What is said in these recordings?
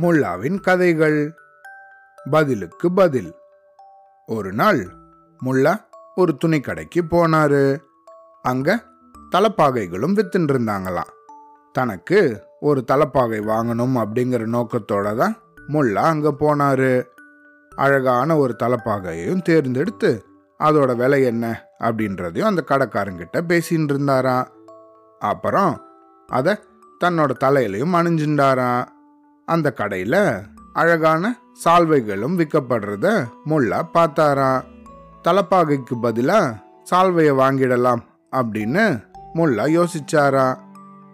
முல்லாவின் கதைகள். பதிலுக்கு பதில். ஒரு நாள் முல்லா ஒரு துணி கடைக்கு போனாரு. அங்க தலப்பாகைகளும் வித்துட்டு இருந்தாங்களாம் தனக்கு ஒரு தலப்பாகை வாங்கணும் அப்படிங்கிற நோக்கத்தோட தான் முல்லா அங்க போனாரு. அழகான ஒரு தலப்பாகையையும் தேர்ந்தெடுத்து அதோட விலை என்ன? அப்படின்றதையும் அந்த கடைக்காரங்கிட்ட பேசின்னு இருந்தாராம் அப்புறம் அதை தன்னோட தலையிலையும் அணிஞ்சுட்டாராம் அந்த கடையில் அழகான சால்வைகளும் விற்கப்படுறத முல்லா பார்த்தாராம் தலப்பாகைக்கு பதிலாக சால்வையை வாங்கிடலாம் அப்படின்னு முல்லா யோசிச்சாராம்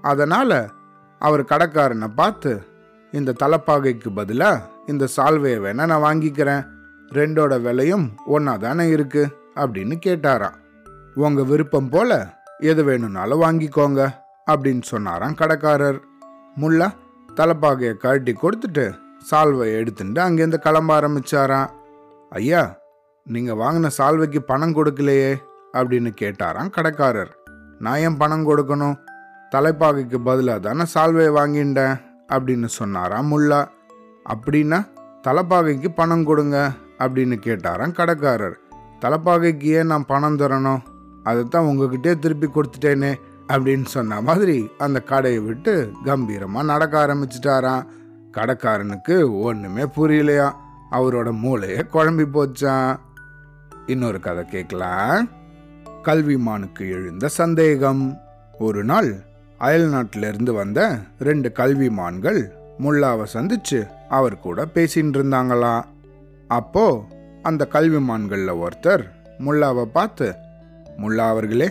அதனால அவர் கடைக்காரனை பார்த்து இந்த தலப்பாகைக்கு பதிலாக இந்த சால்வையை வேணா நான் வாங்கிக்கிறேன். ரெண்டோட விலையும் ஒன்றா தானே இருக்கு அப்படின்னு கேட்டாராம் உங்க விருப்பம் போல எது வேணும்னாலும் வாங்கிக்கோங்க அப்படின்னு சொன்னாராம் கடைக்காரர். முல்லா தலைப்பாகையை கழட்டி கொடுத்துட்டு சால்வை எடுத்துட்டு அங்கேருந்து கிளம்ப ஆரம்பிச்சாராம். ஐயா நீங்க வாங்கின சால்வைக்கு பணம் கொடுக்கலையே அப்படின்னு கேட்டாராம் கடைக்காரர். நான் ஏன் பணம் கொடுக்கணும்? தலைப்பாகைக்கு பதிலாக தானே சால்வையை வாங்கிட்டேன் அப்படின்னு சொன்னாராம் முல்லா. அப்படின்னா தலைப்பாகைக்கு பணம் கொடுங்க அப்படின்னு கேட்டாராம் கடைக்காரர். தலைப்பாகைக்கு ஏன் நான் பணம் தரணும்? அதைத்தான் உங்ககிட்டே திருப்பி கொடுத்துட்டேனே அப்படின்னு சொன்ன மாதிரி அந்த கடையை விட்டு கம்பீரமாக நடக்க ஆரம்பிச்சிட்டாராம். கடைக்காரனுக்கு ஒன்றுமே புரியலையா? அவரோட மூளையை குழம்பி போச்சான் இன்னொரு கதை கேட்கலாம். கல்விமானுக்கு எழுந்த சந்தேகம். ஒரு நாள் அயல் நாட்டிலிருந்து வந்த ரெண்டு கல்விமான்கள் முல்லாவை சந்திச்சு அவர் கூட பேசின்னு இருந்தாங்களாம் அப்போ அந்த கல்விமான்களில் ஒருத்தர் முல்லாவை பார்த்து முல்லா அவர்களே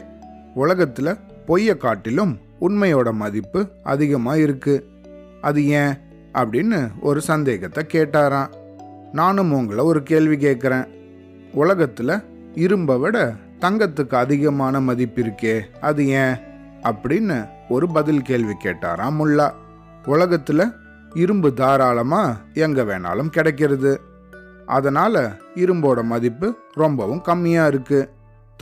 உலகத்தில் பொய்யை காட்டிலும் உண்மையோட மதிப்பு அதிகமாக இருக்கு அது ஏன்? அப்படின்னு ஒரு சந்தேகத்தை கேட்டாராம். நானும் உங்களை ஒரு கேள்வி கேட்குறேன். உலகத்தில் இரும்பை விட தங்கத்துக்கு அதிகமான மதிப்பு இருக்கே அது ஏன்? அப்படின்னு ஒரு பதில் கேள்வி கேட்டாராம் முல்லா. உலகத்தில் இரும்பு தாராளமாக எங்கே வேணாலும் கிடைக்கிறது. அதனால் இரும்போட மதிப்பு ரொம்பவும் கம்மியாக இருக்குது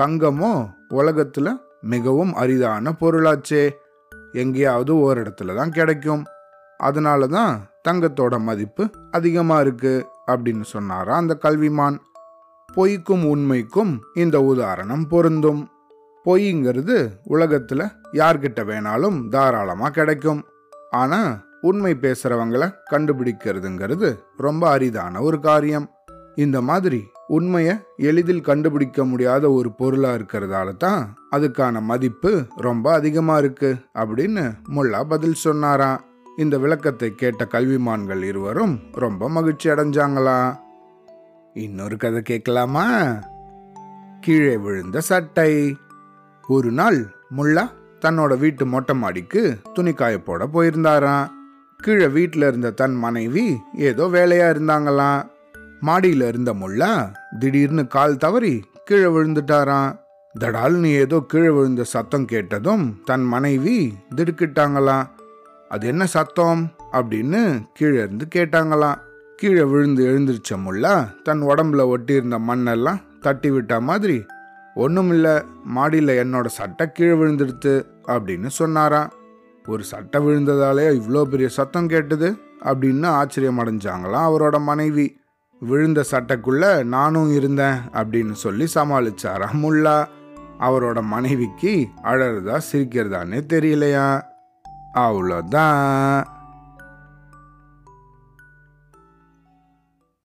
தங்கமோ உலகத்தில் மிகவும் அரிதான பொருளாச்சே. எங்கேயாவது ஓரிடத்துல இடத்துல தான் கிடைக்கும். அதனால தான் தங்கத்தோட மதிப்பு அதிகமாக இருக்கு அப்படின்னு சொன்னாரா அந்த கல்விமான். பொய்க்கும் உண்மைக்கும் இந்த உதாரணம் பொருந்தும். பொய்ங்கிறது உலகத்தில் யார்கிட்ட வேணாலும் தாராளமாக கிடைக்கும். ஆனால் உண்மை பேசுகிறவங்களை கண்டுபிடிக்கிறதுங்கிறது ரொம்ப அரிதான ஒரு காரியம். இந்த மாதிரி உண்மையை எளிதில் கண்டுபிடிக்க முடியாத ஒரு பொருளாக இருக்கிறதால தான் அதுக்கான மதிப்பு ரொம்ப அதிகமாக இருக்கு அப்படின்னு முல்லா பதில் சொன்னாராம். இந்த விளக்கத்தை கேட்ட கல்விமான்கள் இருவரும் ரொம்ப மகிழ்ச்சி அடைஞ்சாங்களா? இன்னொரு கதை கேட்கலாமா? கீழே விழுந்த சட்டை. ஒரு நாள் முல்லா தன்னோட வீட்டு மொட்டை மாடிக்கு துணி காய போட போயிருந்தாராம். கீழே வீட்டில் இருந்த தன் மனைவி ஏதோ வேலையா இருந்தாங்களாம். மாடியில இருந்த முல்லா திடீர்னு கால் தவறி கீழே விழுந்துட்டாராம். தடால்னு ஏதோ கீழே விழுந்த சத்தம் கேட்டதும் தன் மனைவி திடுக்கிட்டாங்களாம். அது என்ன சத்தம்? அப்படின்னு கீழே இருந்து கேட்டாங்களாம். கீழே விழுந்து எழுந்திருச்ச முல்லா தன் உடம்புல ஒட்டியிருந்த மண்ணெல்லாம் தட்டி விட்ட மாதிரி ஒன்றுமில்ல மாடியில் என்னோட சட்டை கீழே விழுந்துடுத்து அப்படின்னு சொன்னாராம். ஒரு சட்டை விழுந்ததாலே இவ்வளோ பெரிய சத்தம் கேட்டது? அப்படின்னு ஆச்சரியம் அடைஞ்சாங்களாம் அவரோட மனைவி. விழுந்த சட்டைக்குள்ள நானும் இருந்தேன் அப்படின்னு சொல்லி சமாளிச்சாராம் முல்லா அவரோட மனைவிக்கு அழறதா சிரிக்கிறதானே தெரியலையா? அவ்வளோதான்